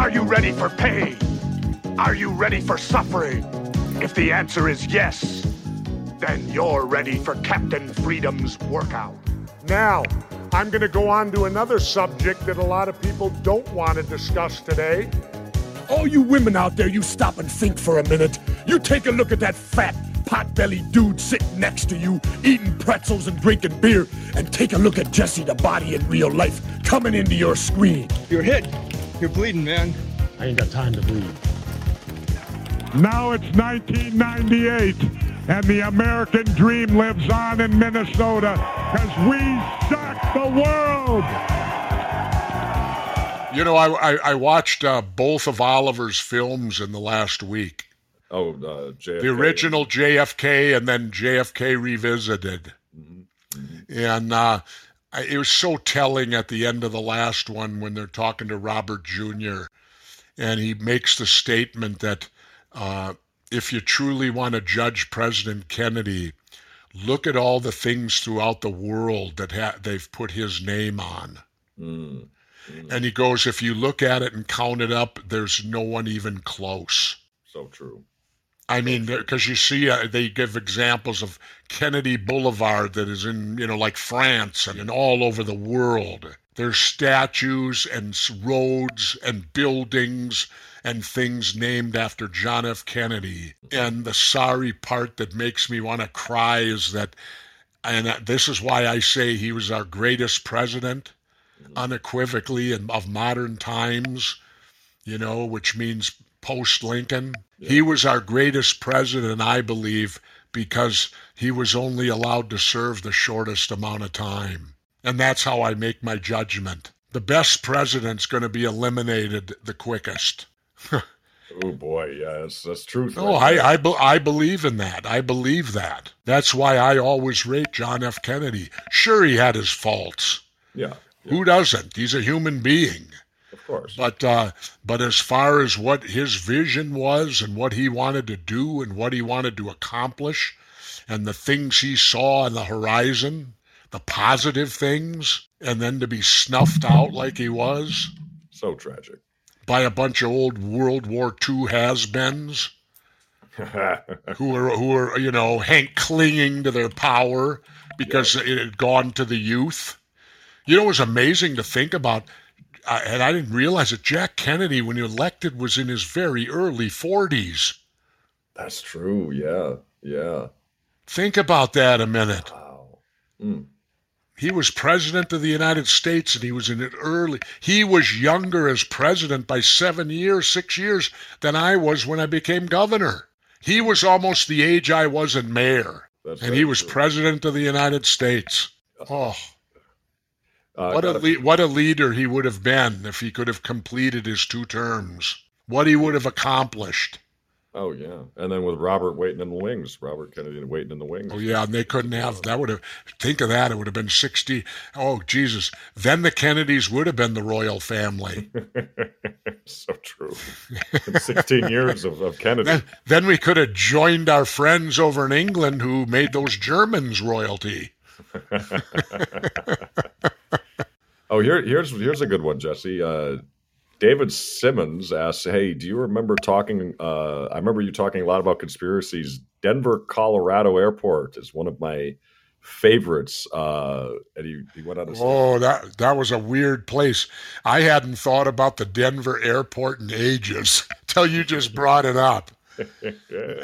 Are you ready for pain? Are you ready for suffering? If the answer is yes, then you're ready for Captain Freedom's workout. Now, I'm going to go on to another subject that a lot of people don't want to discuss today. All you women out there, you stop and think for a minute. You take a look at that fat, pot-bellied dude sitting next to you, eating pretzels and drinking beer, and take a look at Jesse the body in real life coming into your screen. You're hit. You're bleeding, man. I ain't got time to bleed. Now it's 1998, and the American dream lives on in Minnesota because we shocked the world. You know, I, I, I watched uh, both of Oliver's films in the last week. Oh, uh, JFK. The original JFK and then JFK Revisited. And uh, I- it was so telling at the end of the last one when they're talking to Robert Jr. And he makes the statement that uh, if you truly want to judge President Kennedy, look at all the things throughout the world that ha- they've put his name on. Mm. And he goes, if you look at it and count it up, there's no one even close. So true. I mean, because you see, uh, they give examples of Kennedy Boulevard that is in, you know, like France and, and all over the world. There's statues and roads and buildings and things named after John F. Kennedy. And the sorry part that makes me want to cry is that, and uh, this is why I say he was our greatest president, unequivocally, and of modern times you know, which means post Lincoln. He was our greatest president, I believe, because he was only allowed to serve the shortest amount of time. And that's how I make my judgment. The best president's going to be eliminated the quickest. Oh boy, yeah, that's, that's truth. Oh, right. I, I, be- I believe in that. I believe that. That's why I always rate John F. Kennedy. Sure, he had his faults. yeah, Who doesn't? He's a human being. Of course. But uh, but as far as what his vision was and what he wanted to do and what he wanted to accomplish, and the things he saw on the horizon, the positive things, and then to be snuffed out like he was so tragic. by a bunch of old World War II has-beens who are who are you know Hank clinging to their power because it had gone to the youth. You know, it was amazing to think about, uh, and I didn't realize that Jack Kennedy, when he elected, was in his very early forties. that's true. Yeah, yeah. Think about that a minute. Wow. Mm. He was president of the United States, and he was in it early. He was younger as president by seven years, six years than I was when I became governor. He was almost the age I was in mayor, That's and he was true. president of the United States. Oh, Uh, what a le- what a leader he would have been if he could have completed his two terms. What he would have accomplished. Oh yeah, and then with Robert waiting in the wings, Robert Kennedy waiting in the wings. Oh yeah, and they couldn't have that would have think of that, it would have been sixty. Oh Jesus. Then the Kennedys would have been the royal family. so true. Sixteen years of, of Kennedy. then, then we could have joined our friends over in England who made those Germans royalty. Oh, here, here's here's a good one, Jesse. Uh, David Simmons asks, "Hey, do you remember talking? Uh, I remember you talking a lot about conspiracies. Denver, Colorado Airport is one of my favorites." Uh, and he, he went on to say, Oh, that that was a weird place. I hadn't thought about the Denver airport in ages till you just brought it up.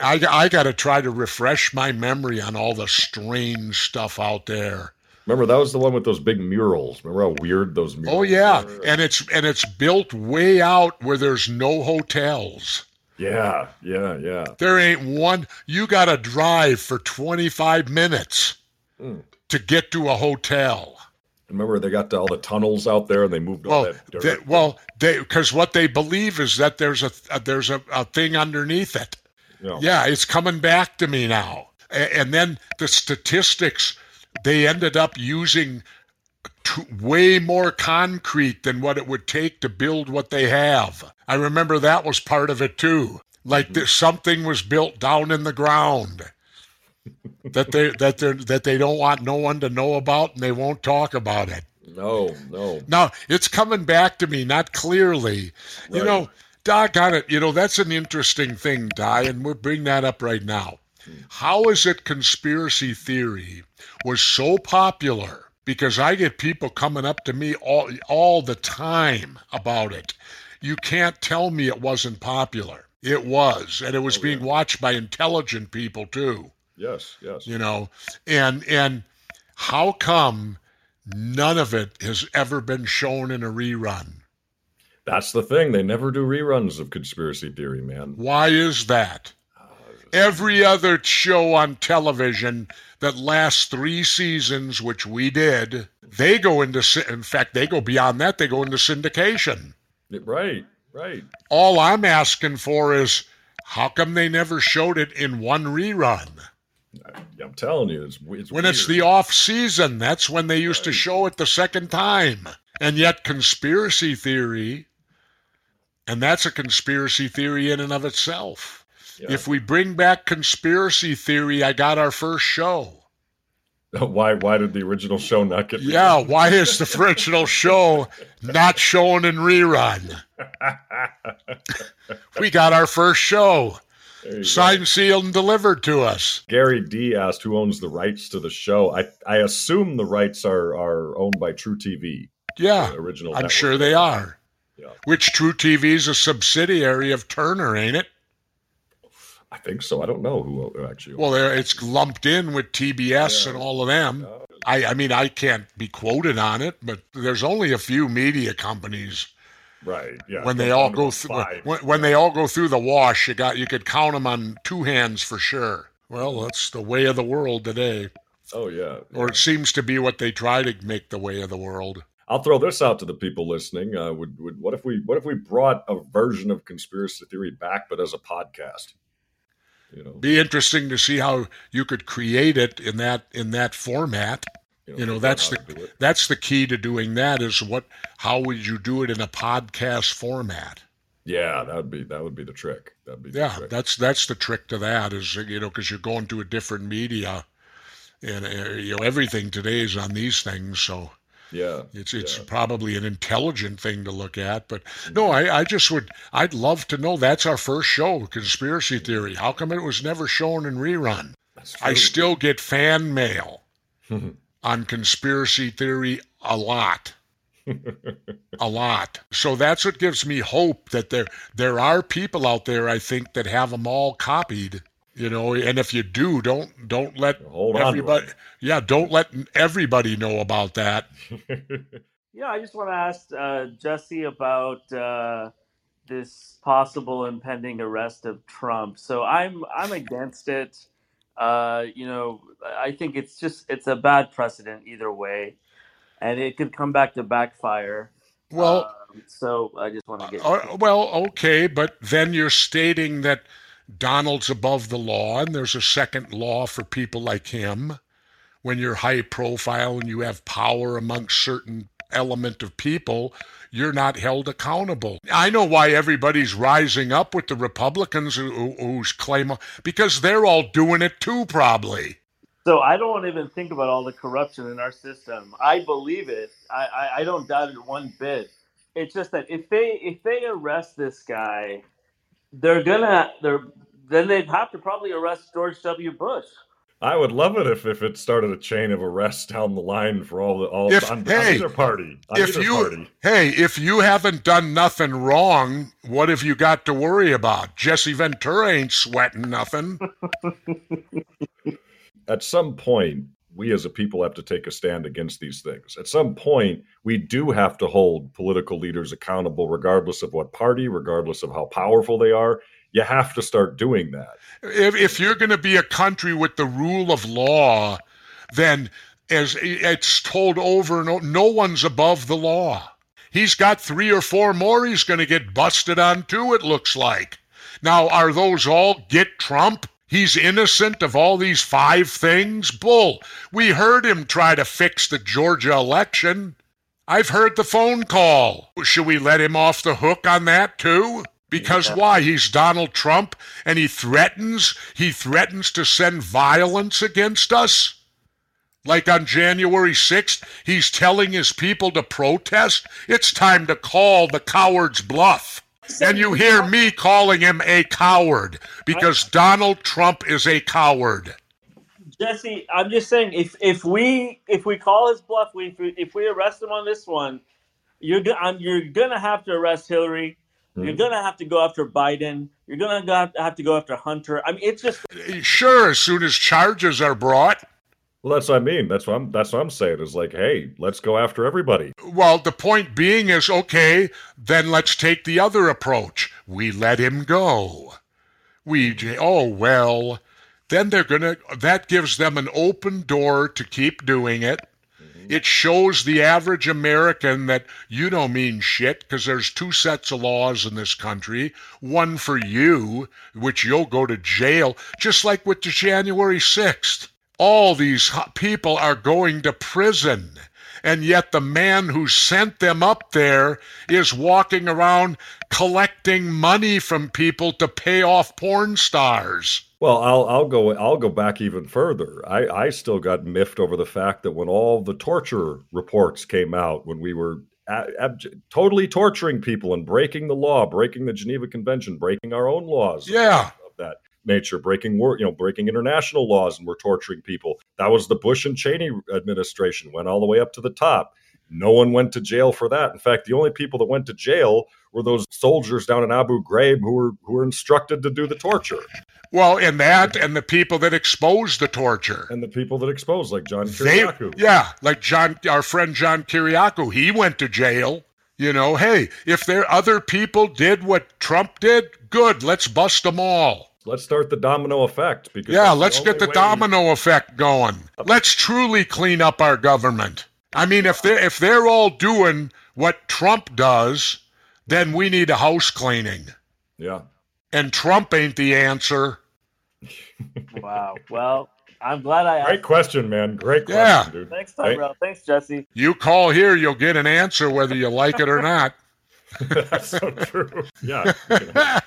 I, I got to try to refresh my memory on all the strange stuff out there. "Remember that was the one with those big murals? Remember how weird those murals? Oh yeah, were? and it's and it's built way out where there's no hotels. yeah, yeah, yeah. There ain't one. You got to drive for 25 minutes Mm. to get to a hotel. Remember they got all the tunnels out there, and they moved all Well, that dirt. they, well, they because what they believe is that there's a, a there's a, a thing underneath it. Yeah. Yeah, it's coming back to me now. A- And then the statistics, they ended up using t- way more concrete than what it would take to build what they have. I remember that was part of it too. Like mm-hmm. that something was built down in the ground that they that they that they don't want no one to know about and they won't talk about it. No, no. Now it's coming back to me, not clearly. You know, Doc on it. You know, that's an interesting thing, Di, and we'll bring that up right now. Hmm. How is it conspiracy theory was so popular? Because I get people coming up to me all all the time about it. You can't tell me it wasn't popular. It was, and it was oh, being watched by intelligent people too Yes, yes. you know and and how come none of it has ever been shown in a rerun That's the thing. They never do reruns of conspiracy theory, man. why is that every other show on television that lasts three seasons which we did they go into in fact they go beyond that they go into syndication. Right, right. all i'm asking for is how come they never showed it in one rerun? I'm telling you, it's, it's when it's the off season that's when they used to show it the second time. And yet conspiracy theory and that's a conspiracy theory in and of itself Yeah. if we bring back conspiracy theory i got our first show why why did the original show not get yeah why is the original show not shown in rerun we got our first show you go. signed sealed and delivered to us Gary D asked who owns the rights to the show. I I assume the rights are are owned by truTV, yeah original. i'm network. sure they are Yeah. which truTV is a subsidiary of turner ain't it I think so. I don't know who actually. Well, it's lumped in with TBS and all of them. I, I mean, I can't be quoted on it, but there's only a few media companies. right. Yeah. When they all go through, when, when they all go through the wash, you got you could count them on two hands for sure. Well, that's the way of the world today, Oh yeah. or it seems to be what they try to make the way of the world. I'll throw this out to the people listening. Uh, would, would what if we what if we brought a version of conspiracy theory back, but as a podcast? You know, Be interesting to see how you could create it in that in that format. You know, figure that's the how to do it. that's the key to doing that. Is what? How would you do it in a podcast format? yeah, that would be that would be the trick. That'd be Yeah, that's that's the trick to that is you know because you're going to a different media, and uh, you know everything today is on these things, so yeah. it's it's yeah. probably an intelligent thing to look at. But no, mm-hmm. I I just would I'd love to know. That's our first show, conspiracy mm-hmm. theory. How come it was never shown in rerun? I still get fan mail on conspiracy theory a lot. a lot. So that's what gives me hope that there there are people out there I think that have them all copied. You know, and if you do, don't don't let Hold everybody. Yeah, don't let everybody know about that. Yeah, I just want to ask uh, Jesse about uh, this possible impending arrest of Trump. So I'm I'm against it. Uh, you know, I think it's just it's a bad precedent either way, and it could come back to backfire. Well, Um, so I just want to get. Uh, well, okay, but then you're stating that Donald's above the law, and there's a second law for people like him. When you're high profile and you have power amongst certain element of people, you're not held accountable. I know why everybody's rising up with the Republicans who, who, who's claim because they're all doing it too, probably. So I don't even think about all the corruption in our system. I believe it. I, I, I don't doubt it one bit. It's just that if they if they arrest this guy, they're gonna they're then they'd have to probably arrest George W. Bush. I would love it if, if it started a chain of arrests down the line for all the all If- on, on either party. On if either you party. hey if you haven't done nothing wrong what have you got to worry about jesse ventura ain't sweating nothing At some point, we as a people have to take a stand against these things. At some point, we do have to hold political leaders accountable, regardless of what party, regardless of how powerful they are. You have to start doing that. if, if you're going to be a country with the rule of law then as it's told over and over no one's above the law he's got three or four more he's going to get busted on too it looks like now are those all get trump He's innocent of all these five things? Bull. We heard him try to fix the Georgia election. I've heard the phone call. Should we let him off the hook on that too? Because why? He's Donald Trump and he threatens, he threatens to send violence against us. Like on January 6th, he's telling his people to protest. It's time to call the coward's bluff. And you hear me calling him a coward because Donald Trump is a coward. Jesse, I'm just saying if if we if we call his bluff, we if we, if we arrest him on this one, you're go- I'm, you're gonna have to arrest Hillary. You're Mhm. gonna have to go after Biden. You're gonna go- have to have to go after Hunter. I mean, it's just Sure, as soon as charges are brought. Well, that's what I mean. That's what I'm. That's what I'm saying. Is like, hey, let's go after everybody. Well, the point being is okay, then let's take the other approach. We let him go. We, oh, well, then they're going to, that gives them an open door to keep doing it. Mm-hmm. It shows the average American that you don't mean shit because there's two sets of laws in this country. One for you, which you'll go to jail, just like with the January 6th. All these people are going to prison. And yet the man who sent them up there is walking around collecting money from people to pay off porn stars. Well, I'll I'll go I'll go back even further. I I still got miffed over the fact that when all the torture reports came out, when we were ab- totally torturing people and breaking the law, breaking the Geneva Convention, breaking our own laws, Yeah. of that nature, breaking war, you know, breaking international laws, and we're torturing people. That was the Bush and Cheney administration. Went all the way up to the top. No one went to jail for that. In fact, the only people that went to jail were those soldiers down in Abu Ghraib who were who were instructed to do the torture, Well, and that and the people that exposed the torture. and the people that exposed, like John They, yeah, like John, our friend John Kiriakou, he went to jail. You know, hey, if there other people did what Trump did, good. Let's bust them all. Let's start the domino effect. Because Yeah, let's only get the way- domino effect going. Let's truly clean up our government. I mean, if they're if they're all doing what Trump does, then we need a house cleaning. Yeah, And Trump ain't the answer. wow. Well, I'm glad I asked. great question, man. Great question, Yeah. dude. Thanks, Tyrel. Thanks, Jesse. You call here, you'll get an answer whether you like it or not. That's so true. Yeah.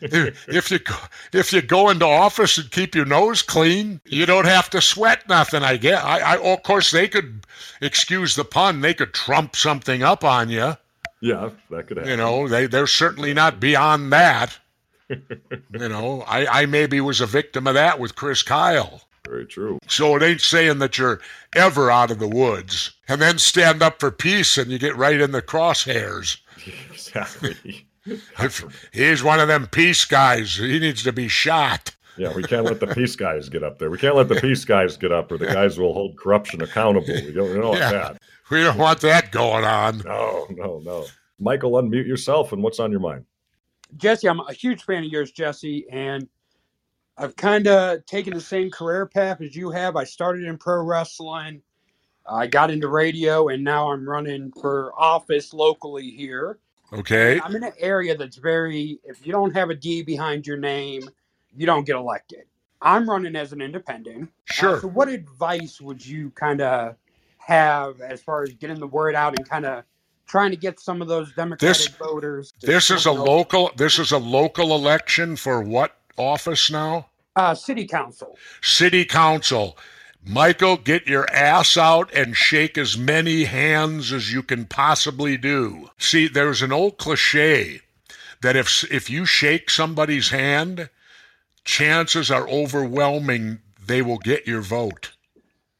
if you go, if you go into office and keep your nose clean, you don't have to sweat nothing. I guess. I, I of course they could excuse the pun. They could trump something up on you. Yeah, that could happen. You know, they they're certainly not beyond that. you know, I I maybe was a victim of that with Chris Kyle. Very true. So it ain't saying that you're ever out of the woods. And then stand up for peace and you get right in the crosshairs. Exactly. If he's one of them peace guys, he needs to be shot. Yeah, we can't let the peace guys get up there. We can't let the peace guys get up, or the guys will hold corruption accountable. We don't, we don't want Yeah. that. We don't want that going on. No, no, no. Michael, unmute yourself, and what's on your mind? Jesse, I'm a huge fan of yours, Jesse, and I've kind of taken the same career path as you have. I started in pro wrestling, I got into radio, and now I'm running for office locally here. Okay. I'm in an area that's very, if you don't have a D behind your name, you don't get elected. I'm running as an independent. Uh, Sure. so, what advice would you kind of have as far as getting the word out and kind of trying to get some of those Democratic This- voters? to This is a vote? local this is a local election for what office now? uh, city council. City council. Michael, get your ass out and shake as many hands as you can possibly do. See, there's an old cliche that if if you shake somebody's hand, chances are overwhelming they will get your vote.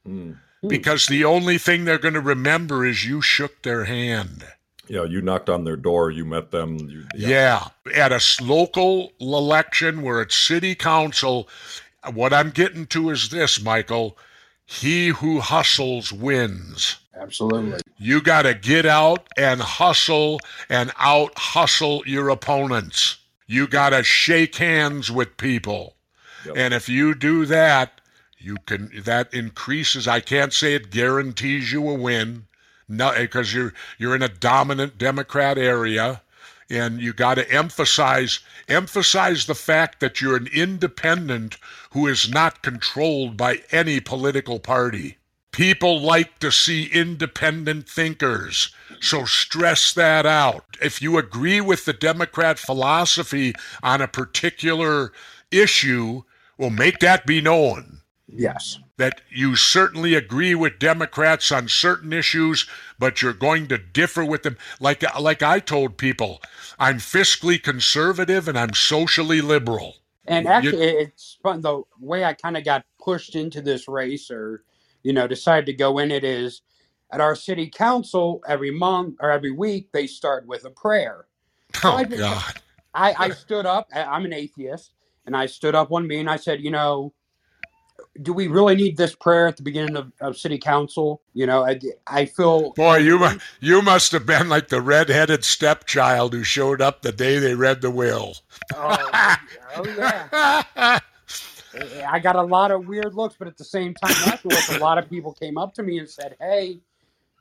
Hmm. Because the only thing they're going to remember is you shook their hand. Yeah, you knocked on their door. You met them. You, Yeah. At a local election where it's city council, what I'm getting to is this, Michael. He who hustles wins. Absolutely. You got to get out and hustle and out hustle your opponents. You got to shake hands with people. Yep. And if you do that, you can that increases I can't say it guarantees you a win. No because you're you're in a dominant Democrat area and you got to emphasize emphasize the fact that you're an independent who is not controlled by any political party. People like to see independent thinkers, so stress that out. If you agree with the Democrat philosophy on a particular issue, well, make that be known. Yes. That you certainly agree with Democrats on certain issues, but you're going to differ with them. Like like I told people, I'm fiscally conservative and I'm socially liberal. And actually, it's fun. The way I kind of got pushed into this race, or you know, decided to go in it, is at our city council every month or every week they start with a prayer. So oh I just, God! I, I stood up. I'm an atheist, and I stood up one meeting. I said, you know, do we really need this prayer at the beginning of, of city council? You know, I, I feel. Boy, you you must have been like the redheaded stepchild who showed up the day they read the will. Oh, oh yeah. I got a lot of weird looks, but at the same time, afterwards, a lot of people came up to me and said, "Hey,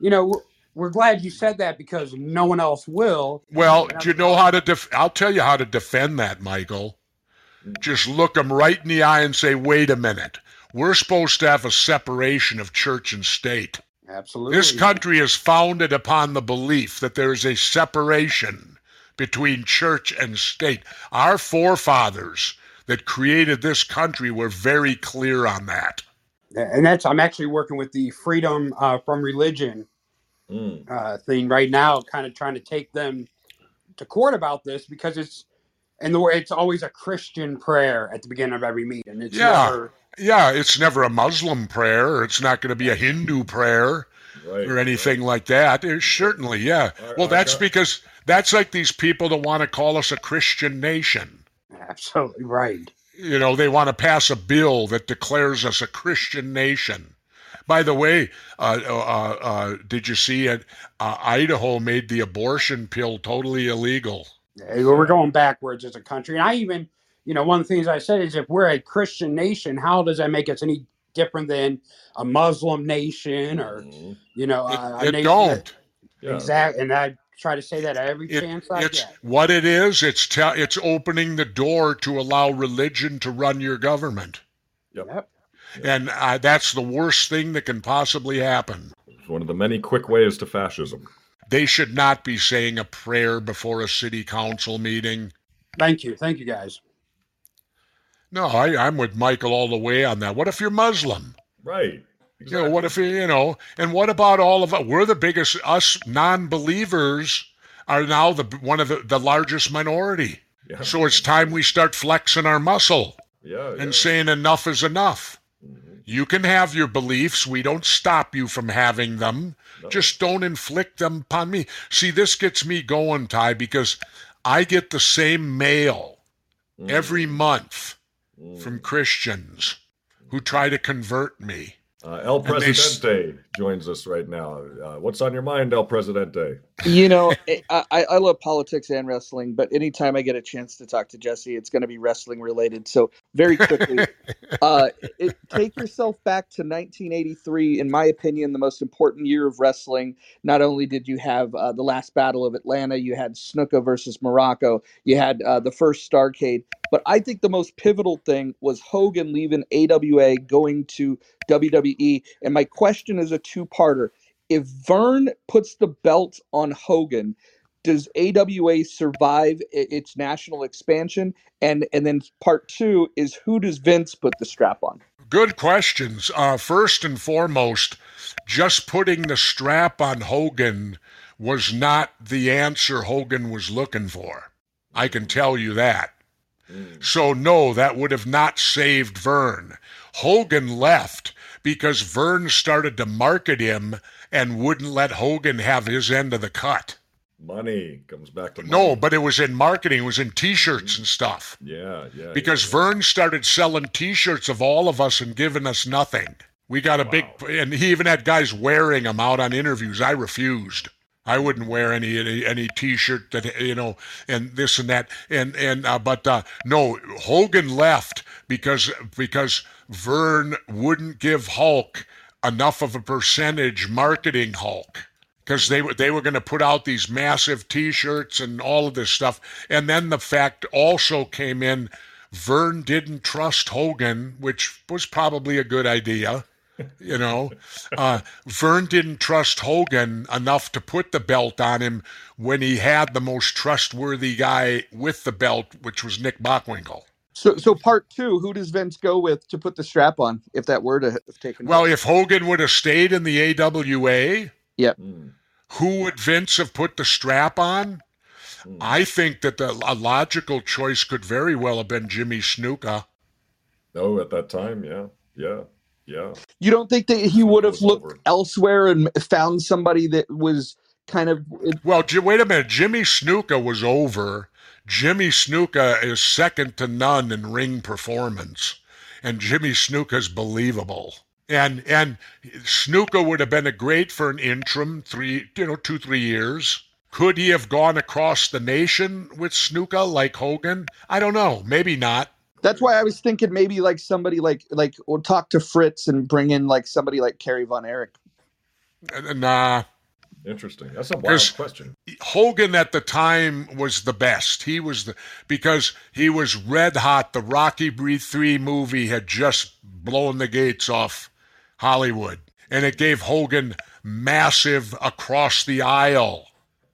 you know, we're glad you said that because no one else will." Well, do you know how to? Def- I'll tell you how to defend that, Michael. Mm. Just look them right in the eye and say, "Wait a minute. We're supposed to have a separation of church and state. Absolutely. This country is founded upon the belief that there is a separation between church and state. Our forefathers that created this country were very clear on that. And that's, I'm actually working with the freedom uh, from religion mm. uh, thing right now, kind of trying to take them to court about this because it's, and the way it's always a Christian prayer at the beginning of every meeting. It's yeah. Never, yeah, it's never a Muslim prayer. It's not going to be a Hindu prayer right, or anything right. like that. It's certainly, yeah. well, that's because that's like these people that want to call us a Christian nation. Absolutely right. You know, they want to pass a bill that declares us a Christian nation. By the way, uh, uh, uh, uh did you see it? Uh, Idaho made the abortion pill totally illegal. We're going backwards as a country. And I even you know, one of the things I said is if we're a Christian nation, how does that make us any different than a Muslim nation or, mm-hmm. you know, a, it, it don't. That, yeah. Exactly. And I try to say that every it, chance I it's, get. What it is, it's te- it's opening the door to allow religion to run your government. Yep. yep. And uh, that's the worst thing that can possibly happen. It's one of the many quick ways to fascism. They should not be saying a prayer before a city council meeting. Thank you. Thank you, guys. No, I, I'm with Michael all the way on that. What if you're Muslim? Right. Exactly. You know, what if you, you know, and what about all of us? We're the biggest, us non believers are now the one of the, the largest minority. Yeah. So it's time we start flexing our muscle yeah, and yeah. saying enough is enough. Mm-hmm. You can have your beliefs. We don't stop you from having them. No. Just don't inflict them upon me. See, this gets me going, Ty, because I get the same mail mm-hmm. every month from Christians who try to convert me. Uh, El Presidente joins us right now. Uh, what's on your mind, El Presidente? You know, I, I love politics and wrestling, but anytime I get a chance to talk to Jesse, it's going to be wrestling related. So, very quickly, uh, it, take yourself back to 1983. In my opinion, the most important year of wrestling. Not only did you have uh, the last Battle of Atlanta, you had Snuka versus Muraco, you had uh, the first Starcade. But I think the most pivotal thing was Hogan leaving AWA, going to WWE. And my question is a two parter. If Verne puts the belt on Hogan, does AWA survive its national expansion? And and then part two is who does Vince put the strap on? Good questions. Uh, first and foremost, just putting the strap on Hogan was not the answer Hogan was looking for. I can tell you that. Mm. So, no, that would have not saved Verne. Hogan left because Verne started to market him and wouldn't let Hogan have his end of the cut. Money comes back to money. No, but it was in marketing. It was in T-shirts and stuff. Yeah, yeah. Because yeah, Verne started selling T-shirts of all of us and giving us nothing. We got a wow. big, and he even had guys wearing them out on interviews. I refused. I wouldn't wear any any, any T-shirt that you know, and this and that, and and uh, but uh, no, Hogan left because because Verne wouldn't give Hulk enough of a percentage marketing Hulk because they were they were going to put out these massive T-shirts and all of this stuff, and then the fact also came in. Verne didn't trust Hogan, which was probably a good idea you know, uh, Verne didn't trust Hogan enough to put the belt on him when he had the most trustworthy guy with the belt, which was Nick Bockwinkel. So, so part two, who does Vince go with to put the strap on if that were to have taken? Well, place? if Hogan would have stayed in the AWA, Mm, who would Vince have put the strap on? mm. I think that the a logical choice could very well have been Jimmy Snuka. Oh, at that time, yeah, yeah, yeah. you don't think that he would have looked over. elsewhere and found somebody that was kind of Well, wait a minute. Jimmy Snuka was over. Jimmy Snuka is second to none in ring performance, and Jimmy Snuka's believable. And and Snuka would have been a great for an interim three, you know, two three years. Could he have gone across the nation with Snuka like Hogan? I don't know. Maybe not. That's why I was thinking maybe like somebody like like we'll talk to Fritz and bring in like somebody like Kerry Von Erich. Uh, Nah. Interesting. That's a wild question. Hogan at the time was the best. He was the because he was red hot. The Rocky Breed 3 movie had just blown the gates off Hollywood. And it gave Hogan massive across the aisle.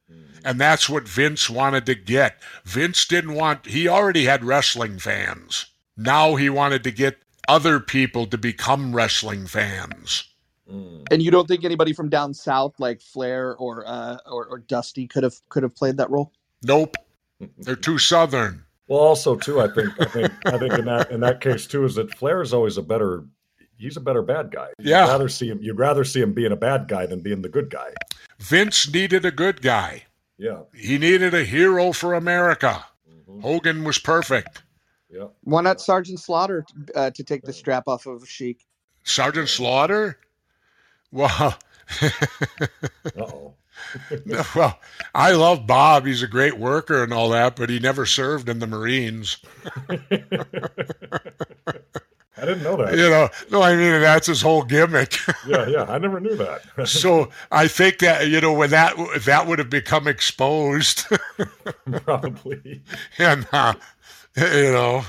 Hmm. And that's what Vince wanted to get. Vince didn't want he already had wrestling fans. Now he wanted to get other people to become wrestling fans. Mm. And you don't think anybody from down south like Flair or uh or, or Dusty could have could have played that role? Nope. They're too southern. Well, also too, I think I think I think in that in that case too is that Flair is always a better. He's a better bad guy. You'd Yeah. rather see him. You'd rather see him being a bad guy than being the good guy. Vince needed a good guy. Yeah. He needed a hero for America. Mhm. Hogan was perfect. Yeah. Why not Sergeant Slaughter uh, to take the strap off of Sheik? Sergeant Slaughter? Well, Uh-oh. well, I love Bob. He's a great worker and all that, but he never served in the Marines. I didn't know that. You know, no, I mean that's his whole gimmick. Yeah, yeah. I never knew that. so I think that you know when that that would have become exposed, Probably. and uh, you know.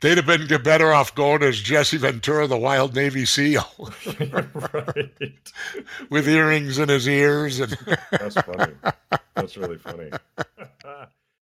They'd have been better off going as Jesse Ventura, the Wild Navy SEAL, right. with earrings in his ears and That's funny. That's really funny.